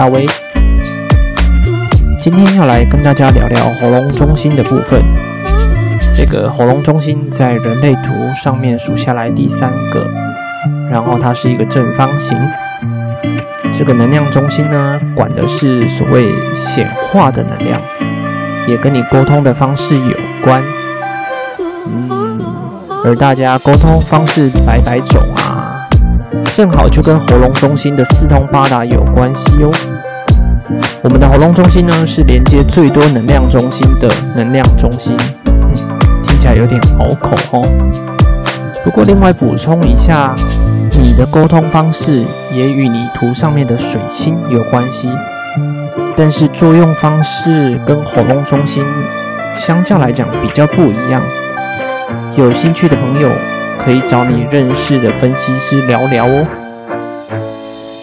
大威。今天要来跟大家聊聊喉咙中心的部分。这个喉咙中心在人类图上面数下来第三个，然后它是一个正方形。这个能量中心呢，管的是所谓显化的能量，也跟你沟通的方式有关。嗯。而大家沟通方式百百种啊，正好就跟喉咙中心的四通八达有关系哦。我们的喉咙中心呢，是连接最多能量中心的能量中心，嗯，听起来有点拗口哦。不过另外补充一下，你的沟通方式也与你图上面的水星有关系，但是作用方式跟喉咙中心相较来讲比较不一样。有兴趣的朋友可以找你认识的分析师聊聊哦。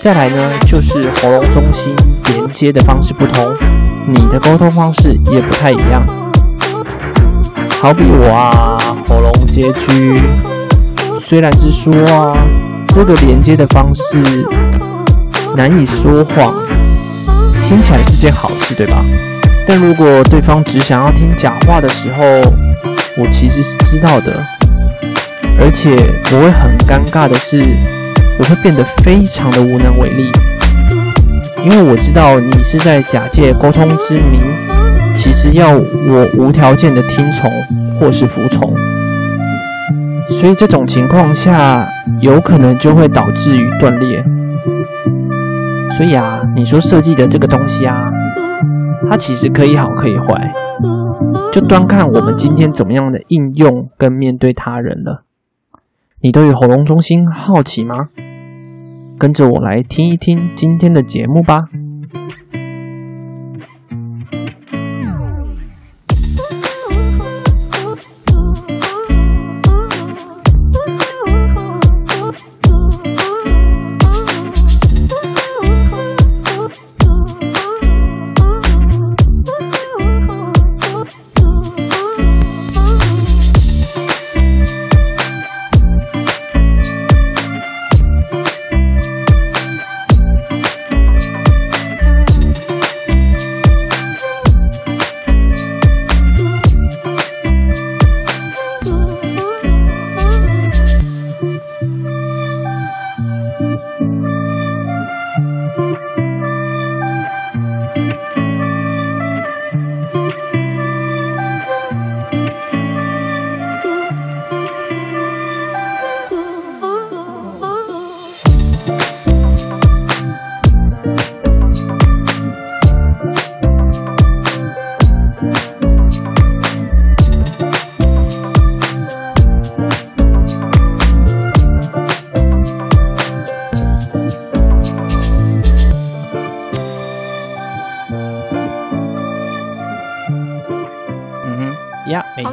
再来呢，就是喉咙中心连接的方式不同，你的沟通方式也不太一样。好比我啊，喉咙接居，虽然是说啊，这个连接的方式难以说谎，听起来是件好事，对吧？但如果对方只想要听假话的时候，我其实是知道的，而且我会很尴尬的是，我会变得非常的无能为力，因为我知道你是在假借沟通之名，其实要我无条件的听从或是服从，所以这种情况下有可能就会导致于断裂。所以啊，你说设计的这个东西啊，它其实可以好可以坏。就端看我们今天怎么样的应用跟面对他人了。你对于喉咙中心好奇吗？跟着我来听一听今天的节目吧。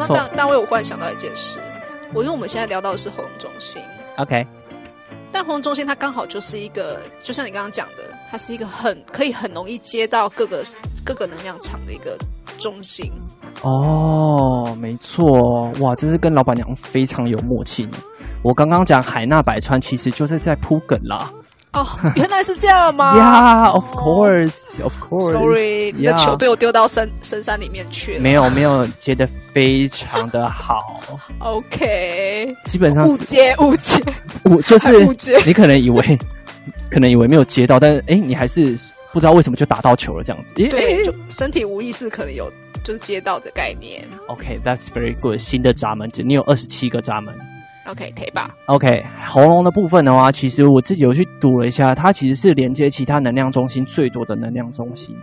突然想到一件事，我因为我们现在聊到的是喉咙中心，OK，但喉咙中心它刚好就是一个，就像你刚刚讲的，它是一个很可以很容易接到各个各个能量场的一个中心。哦，没错，哇，这是跟老板娘非常有默契呢。我刚刚讲海纳百川，其实就是在铺梗啦。哦，原来是这样吗？Yeah，of course，of course。Sorry，你的球被我丢到深深山里面去了。没有，没有接的非常的好。OK，基本上误接误接，我就是。你可能以为，可能以为没有接到，但是哎，你还是不知道为什么就打到球了这样子。对，就身体无意识可能有就是接到的概念。OK，that's very good。新的闸门，你有二十七个闸门。OK，可以吧？OK，喉咙的部分的话，其实我自己有去读了一下，它其实是连接其他能量中心最多的能量中心。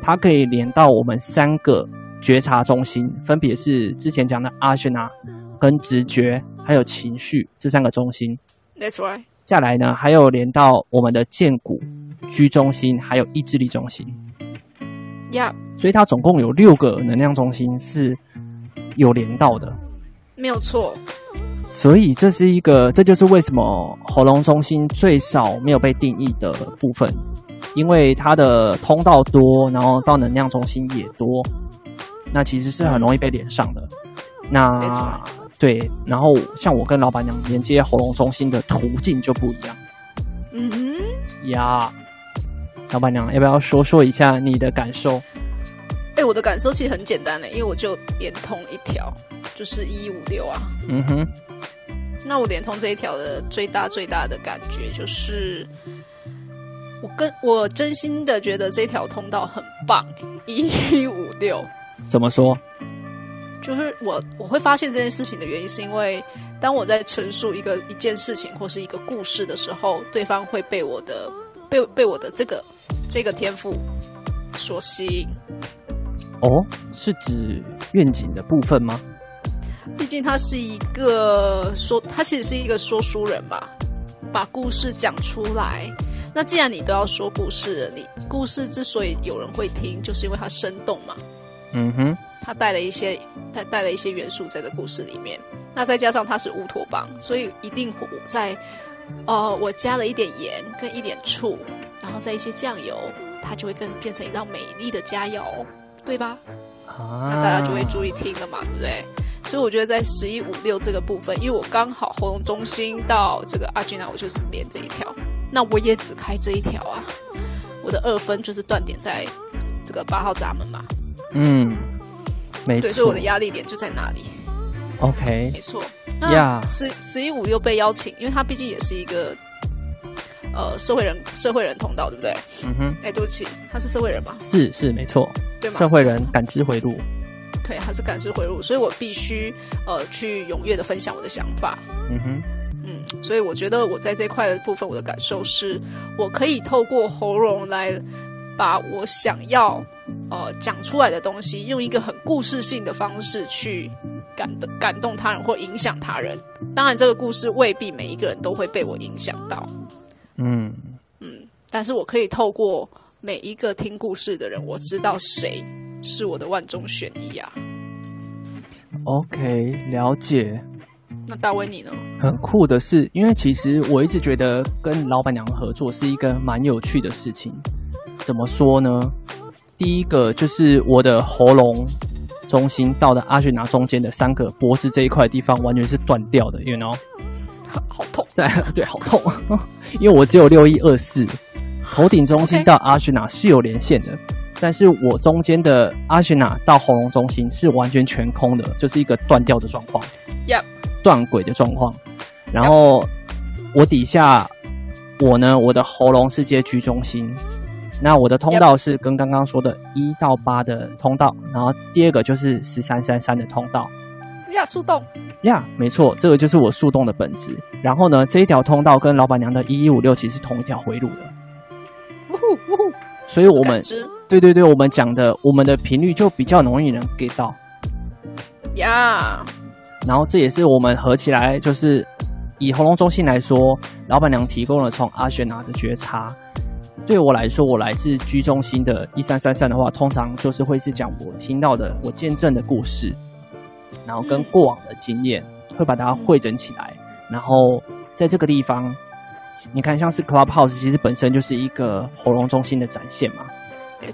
它可以连到我们三个觉察中心，分别是之前讲的阿谢纳、跟直觉，还有情绪这三个中心。That's right。再来呢，还有连到我们的剑骨、居中心，还有意志力中心。Yeah。所以它总共有六个能量中心是有连到的。没有错。所以这是一个，这就是为什么喉咙中心最少没有被定义的部分，因为它的通道多，然后到能量中心也多，那其实是很容易被连上的。嗯、那对，然后像我跟老板娘连接喉咙中心的途径就不一样。嗯哼，呀，老板娘要不要说说一下你的感受？哎，我的感受其实很简单嘞，因为我就连通一条，就是一五六啊。嗯哼。那我连通这一条的最大最大的感觉就是，我跟我真心的觉得这条通道很棒，一五六。怎么说？就是我我会发现这件事情的原因，是因为当我在陈述一个一件事情或是一个故事的时候，对方会被我的被被我的这个这个天赋所吸引。哦，是指愿景的部分吗？毕竟他是一个说，他其实是一个说书人吧，把故事讲出来。那既然你都要说故事了，你故事之所以有人会听，就是因为它生动嘛。嗯哼，他带了一些，他带了一些元素在这故事里面。那再加上他是乌托邦，所以一定在，呃，我加了一点盐跟一点醋，然后再一些酱油，它就会更变成一道美丽的佳肴，对吧？啊，那大家就会注意听了嘛，对不对？所以我觉得在十一五六这个部分，因为我刚好喉咙中心到这个阿吉娜，我就是连这一条，那我也只开这一条啊。我的二分就是断点在这个八号闸门嘛。嗯，没错。对，所以我的压力点就在那里。OK，没错。那十十一五六被邀请，因为他毕竟也是一个呃社会人，社会人通道，对不对？嗯哼。哎，对不起，他是社会人吗？是是没错，对吗？社会人感知回路。对，他是感知回路，所以我必须呃去踊跃的分享我的想法。嗯哼，嗯，所以我觉得我在这块的部分，我的感受是，我可以透过喉咙来把我想要呃讲出来的东西，用一个很故事性的方式去感动感动他人或影响他人。当然，这个故事未必每一个人都会被我影响到。嗯嗯，但是我可以透过每一个听故事的人，我知道谁。是我的万中选一啊！OK，了解。那大威你呢？很酷的是，因为其实我一直觉得跟老板娘合作是一个蛮有趣的事情。怎么说呢？第一个就是我的喉咙中心到的阿雪拿中间的三个脖子这一块地方完全是断掉的，you know？好痛！对 对，好痛！因为我只有六一二四，头顶中心到阿雪拿是有连线的。但是我中间的阿雪娜到喉咙中心是完全全空的，就是一个断掉的状况，Yep. 断轨的状况。然后我底下我呢，我的喉咙是接居中心，那我的通道是跟刚刚说的一到八的通道，然后第二个就是十三三三的通道。呀，树洞。呀，没错，这个就是我树洞的本质。然后呢，这一条通道跟老板娘的一一五六其实是同一条回路的。呜呼呜呼。所以我们对对对，我们讲的我们的频率就比较容易能 get 到呀。Yeah. 然后这也是我们合起来，就是以喉咙中心来说，老板娘提供了从阿雪拿的觉察。对我来说，我来自居中心的一三三三的话，通常就是会是讲我听到的、我见证的故事，然后跟过往的经验，会把它汇整起来，然后在这个地方。你看，像是 Clubhouse，其实本身就是一个喉咙中心的展现嘛。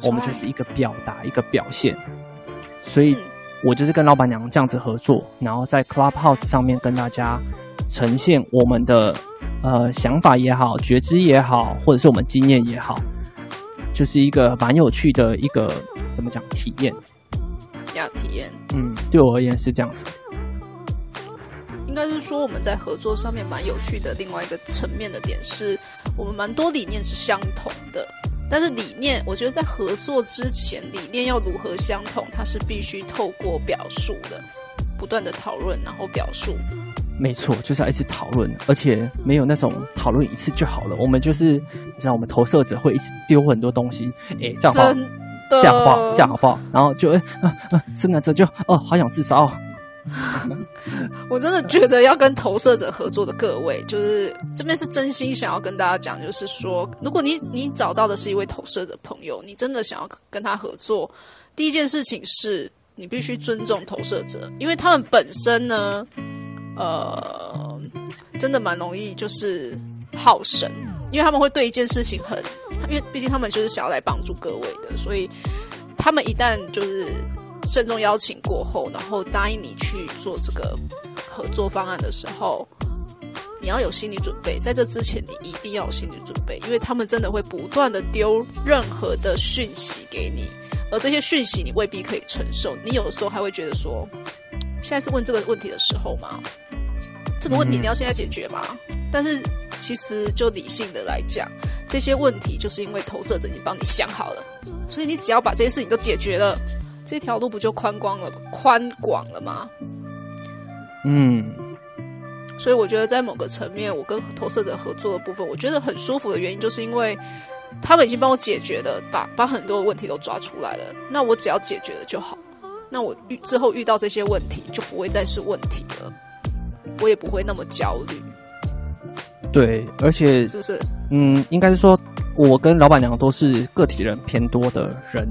我们就是一个表达，一个表现。所以，我就是跟老板娘这样子合作，然后在 Clubhouse 上面跟大家呈现我们的呃想法也好，觉知也好，或者是我们经验也好，就是一个蛮有趣的一个怎么讲体验。要体验。嗯，对我而言是这样子。应该是说我们在合作上面蛮有趣的。另外一个层面的点是，我们蛮多理念是相同的。但是理念，我觉得在合作之前，理念要如何相同，它是必须透过表述的，不断的讨论，然后表述。没错，就是要一直讨论，而且没有那种讨论一次就好了。我们就是，你知道，我们投射者会一直丢很多东西。哎，这样好，这样好不好？这样好不好？然后就哎，啊啊，生了之后就哦，好想自杀哦。我真的觉得要跟投射者合作的各位，就是这边是真心想要跟大家讲，就是说，如果你你找到的是一位投射者朋友，你真的想要跟他合作，第一件事情是你必须尊重投射者，因为他们本身呢，呃，真的蛮容易就是耗神，因为他们会对一件事情很，因为毕竟他们就是想要来帮助各位的，所以他们一旦就是。慎重邀请过后，然后答应你去做这个合作方案的时候，你要有心理准备。在这之前，你一定要有心理准备，因为他们真的会不断的丢任何的讯息给你，而这些讯息你未必可以承受。你有的时候还会觉得说，现在是问这个问题的时候吗？这个问题你要现在解决吗？但是其实就理性的来讲，这些问题就是因为投射者已经帮你想好了，所以你只要把这些事情都解决了。这条路不就宽广了、宽广了吗？嗯，所以我觉得在某个层面，我跟投射者合作的部分，我觉得很舒服的原因，就是因为他们已经帮我解决了，把把很多问题都抓出来了。那我只要解决了就好。那我遇之后遇到这些问题，就不会再是问题了，我也不会那么焦虑。对，而且是不是？嗯，应该是说，我跟老板娘都是个体人偏多的人。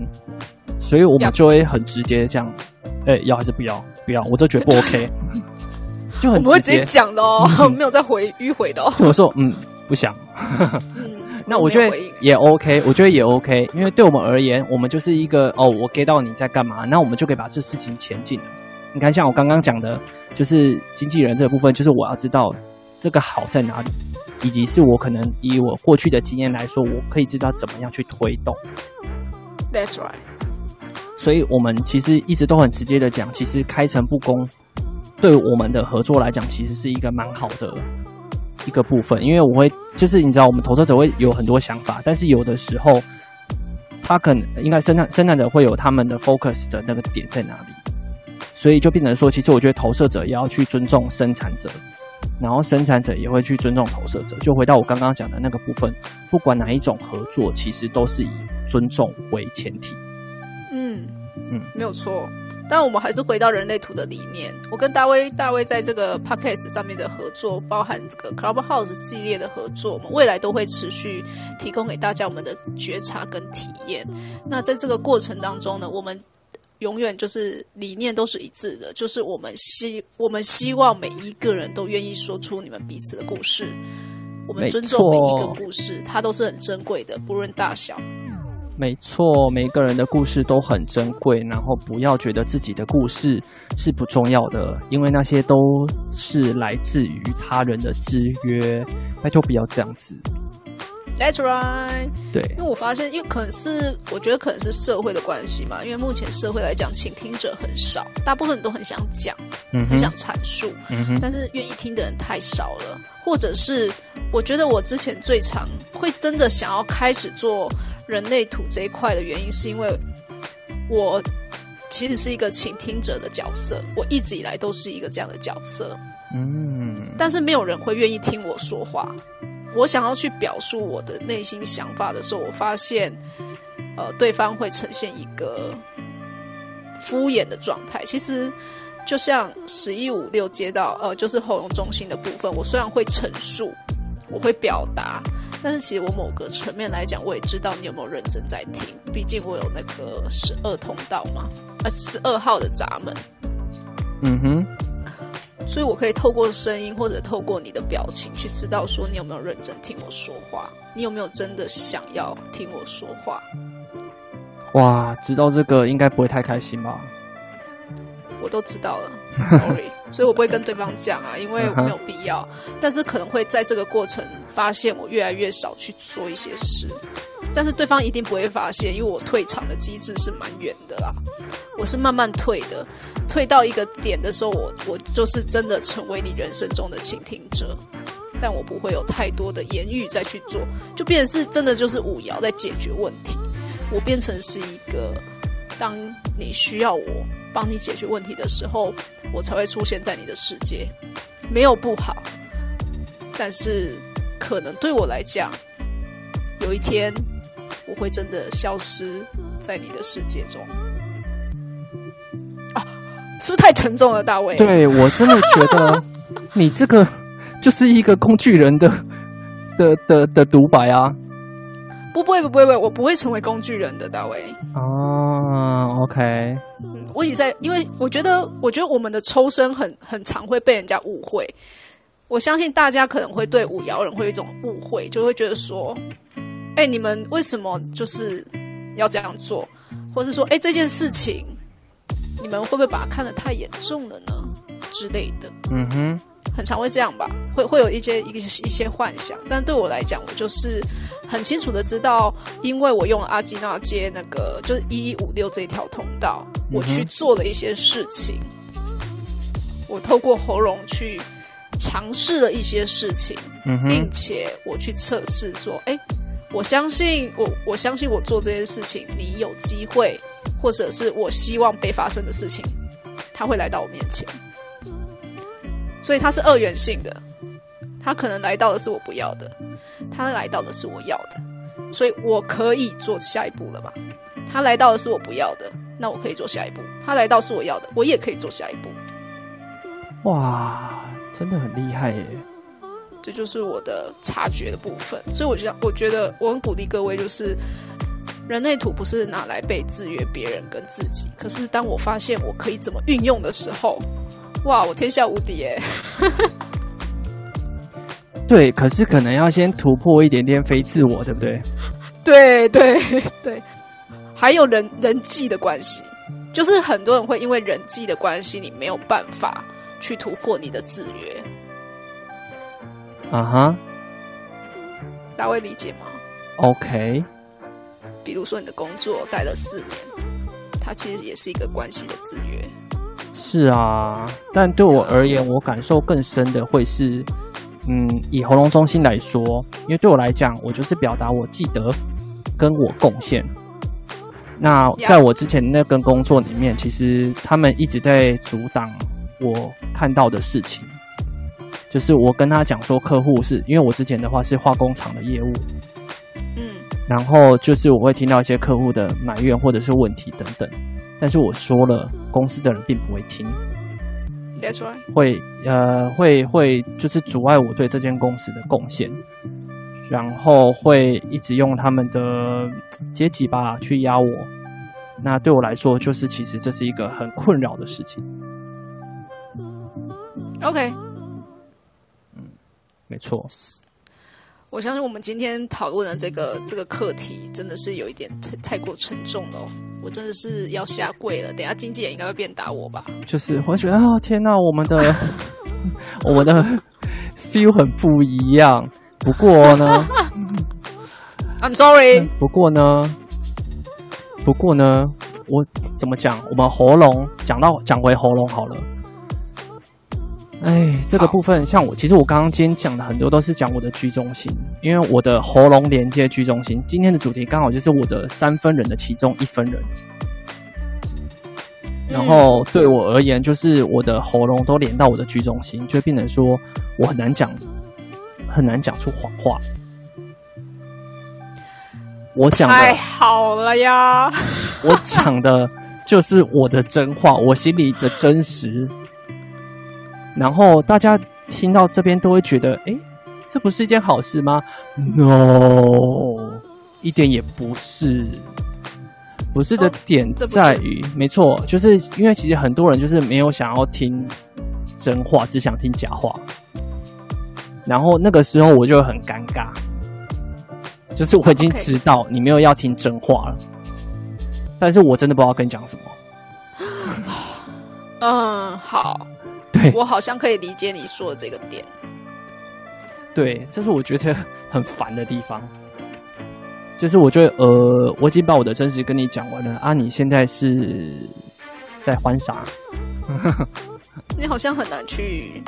所以我们就会很直接这样，哎、欸，要还是不要？不要，我这觉得不 OK，就很直接。我们会直接讲的哦，嗯、没有再回迂回的哦。我说，嗯，不想。嗯、那我觉得也 OK，我觉得也 OK，因为对我们而言，我们就是一个哦，我 get 到你在干嘛，那我们就可以把这事情前进了。你看，像我刚刚讲的，就是经纪人这个部分，就是我要知道这个好在哪里，以及是我可能以我过去的经验来说，我可以知道怎么样去推动。That's right. 所以，我们其实一直都很直接的讲，其实开诚布公，对我们的合作来讲，其实是一个蛮好的一个部分。因为我会，就是你知道，我们投射者会有很多想法，但是有的时候，他可能应该生产生产者会有他们的 focus 的那个点在哪里，所以就变成说，其实我觉得投射者也要去尊重生产者，然后生产者也会去尊重投射者。就回到我刚刚讲的那个部分，不管哪一种合作，其实都是以尊重为前提。嗯嗯，没有错。但我们还是回到人类图的理念。我跟大卫大卫在这个 podcast 上面的合作，包含这个 Clubhouse 系列的合作，我们未来都会持续提供给大家我们的觉察跟体验。那在这个过程当中呢，我们永远就是理念都是一致的，就是我们希我们希望每一个人都愿意说出你们彼此的故事。我们尊重每一个故事，它都是很珍贵的，不论大小。没错，每个人的故事都很珍贵，然后不要觉得自己的故事是不重要的，因为那些都是来自于他人的制约，拜托不要这样子。That's right。对，因为我发现，因为可能是我觉得可能是社会的关系嘛，因为目前社会来讲，倾听者很少，大部分人都很想讲，嗯，很想阐述，嗯哼，但是愿意听的人太少了，或者是我觉得我之前最常会真的想要开始做。人类图这一块的原因，是因为我其实是一个倾听者的角色，我一直以来都是一个这样的角色。嗯，但是没有人会愿意听我说话。我想要去表述我的内心想法的时候，我发现，呃，对方会呈现一个敷衍的状态。其实，就像十一五六接到，呃，就是喉咙中心的部分，我虽然会陈述，我会表达。但是其实我某个层面来讲，我也知道你有没有认真在听。毕竟我有那个十二通道嘛，呃，十二号的闸门。嗯哼。所以我可以透过声音或者透过你的表情去知道说你有没有认真听我说话，你有没有真的想要听我说话。哇，知道这个应该不会太开心吧？我都知道了，sorry，所以我不会跟对方讲啊，因为没有必要。但是可能会在这个过程发现我越来越少去做一些事，但是对方一定不会发现，因为我退场的机制是蛮远的啦。我是慢慢退的，退到一个点的时候，我我就是真的成为你人生中的倾听者，但我不会有太多的言语再去做，就变成是真的就是五爻在解决问题，我变成是一个。当你需要我帮你解决问题的时候，我才会出现在你的世界。没有不好，但是可能对我来讲，有一天我会真的消失在你的世界中。啊，是不是太沉重了，大卫？对，我真的觉得 你这个就是一个工具人的的的的独白啊！不，不会，不会，不会，我不会成为工具人的，大卫。哦，OK。嗯，我已在，因为我觉得，我觉得我们的抽身很很常会被人家误会。我相信大家可能会对五爻人会有一种误会，就会觉得说，哎，你们为什么就是要这样做？或是说，哎，这件事情。你们会不会把它看得太严重了呢？之类的，嗯哼，很常会这样吧，会会有一些一个一些幻想。但对我来讲，我就是很清楚的知道，因为我用阿基那接那个就是一一五六这一条通道，我去做了一些事情，我透过喉咙去尝试了一些事情，嗯，并且我去测试说，哎，我相信我我相信我做这件事情，你有机会。或者是我希望被发生的事情，他会来到我面前，所以他是二元性的，他可能来到的是我不要的，他来到的是我要的，所以我可以做下一步了吧？他来到的是我不要的，那我可以做下一步；他来到是我要的，我也可以做下一步。哇，真的很厉害耶！这就是我的察觉的部分，所以我觉我觉得我很鼓励各位，就是。人类图不是拿来被制约别人跟自己，可是当我发现我可以怎么运用的时候，哇，我天下无敌耶！对，可是可能要先突破一点点非自我，对不对？对对对，还有人人际的关系，就是很多人会因为人际的关系，你没有办法去突破你的制约。啊哈、uh，huh. 大家会理解吗？OK。比如说你的工作待了四年，它其实也是一个关系的制约。是啊，但对我而言，我感受更深的会是，嗯，以喉咙中心来说，因为对我来讲，我就是表达我记得跟我贡献。那在我之前那份工作里面，其实他们一直在阻挡我看到的事情，就是我跟他讲说，客户是因为我之前的话是化工厂的业务。嗯然后就是我会听到一些客户的埋怨或者是问题等等，但是我说了，公司的人并不会听。That's right. 会呃会会就是阻碍我对这间公司的贡献，然后会一直用他们的阶级吧去压我。那对我来说，就是其实这是一个很困扰的事情。OK，嗯，没错。我相信我们今天讨论的这个这个课题真的是有一点太太过沉重了，我真的是要下跪了。等下经纪人应该会变打我吧？就是我觉得啊，天哪，我们的 我们的 feel 很不一样。不过呢，I'm sorry。不过呢，不过呢，我怎么讲？我们喉咙讲到讲回喉咙好了。哎，这个部分像我，其实我刚刚今天讲的很多都是讲我的居中心，因为我的喉咙连接居中心。今天的主题刚好就是我的三分人的其中一分人，嗯、然后对我而言，就是我的喉咙都连到我的居中心，就会变成说我很难讲，很难讲出谎话。我讲的太好了呀！我讲的就是我的真话，我心里的真实。然后大家听到这边都会觉得，哎，这不是一件好事吗？No，一点也不是。不是的点在于，没错，就是因为其实很多人就是没有想要听真话，只想听假话。然后那个时候我就很尴尬，就是我已经知道你没有要听真话了，但是我真的不知道跟你讲什么。嗯，好。对，我好像可以理解你说的这个点。对，这是我觉得很烦的地方。就是我觉得，呃，我已经把我的真实跟你讲完了啊，你现在是在欢啥？你好像很难去，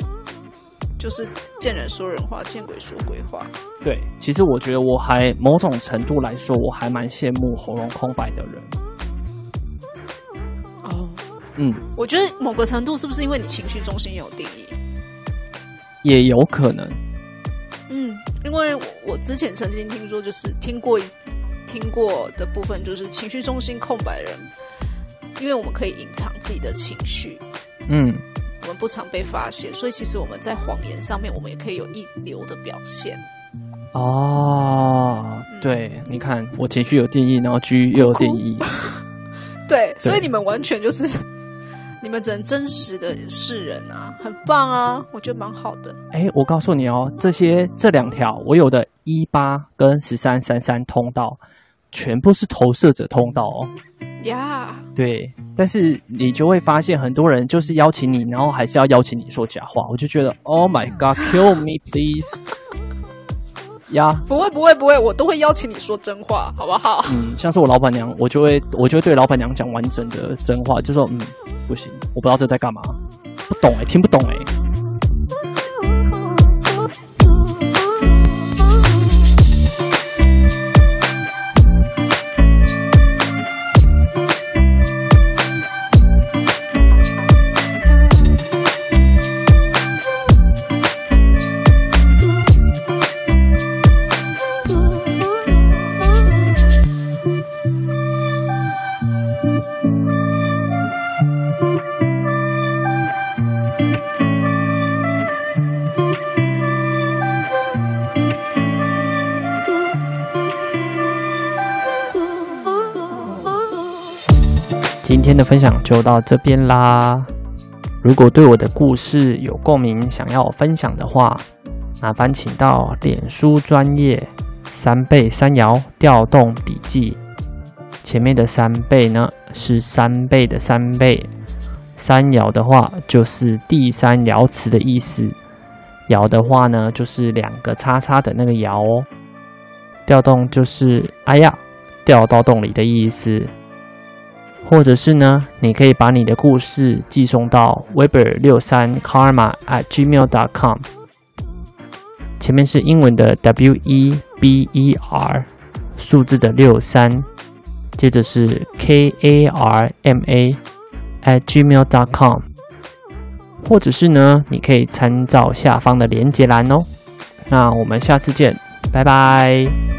就是见人说人话，见鬼说鬼话。对，其实我觉得我还某种程度来说，我还蛮羡慕喉咙空白的人。嗯，我觉得某个程度是不是因为你情绪中心有定义，也有可能。嗯，因为我之前曾经听说，就是听过听过的部分，就是情绪中心空白人，因为我们可以隐藏自己的情绪，嗯，我们不常被发现，所以其实我们在谎言上面，我们也可以有一流的表现。哦，对，嗯、你看我情绪有定义，然后 G 又有定义，对，对，所以你们完全就是。你们只能真实的示人啊，很棒啊，我觉得蛮好的。哎，我告诉你哦，这些这两条我有的一八跟十三三三通道，全部是投射者通道哦。呀，Yeah. 对，但是你就会发现很多人就是邀请你，然后还是要邀请你说假话，我就觉得，Oh my God，kill me please。呀不会不会不会，我都会邀请你说真话，好不好？嗯，像是我老板娘，我就会我就会对老板娘讲完整的真话，就说嗯，不行，我不知道这在干嘛，不懂哎，听不懂哎。今天的分享就到这边啦。如果对我的故事有共鸣，想要我分享的话，麻烦请到脸书专业三倍三摇调动笔记。前面的三倍呢，是三倍的三倍，三摇的话就是第三爻辞的意思。摇的话呢，就是两个叉叉的那个摇哦。调动就是哎呀，掉到洞里的意思。或者是呢，你可以把你的故事寄送到 weber 六三 karma at gmail dot com，前面是英文的 W E B E R，数字的六三，接着是 K A R M A at gmail dot com，或者是呢，你可以参照下方的连结栏哦。那我们下次见，拜拜。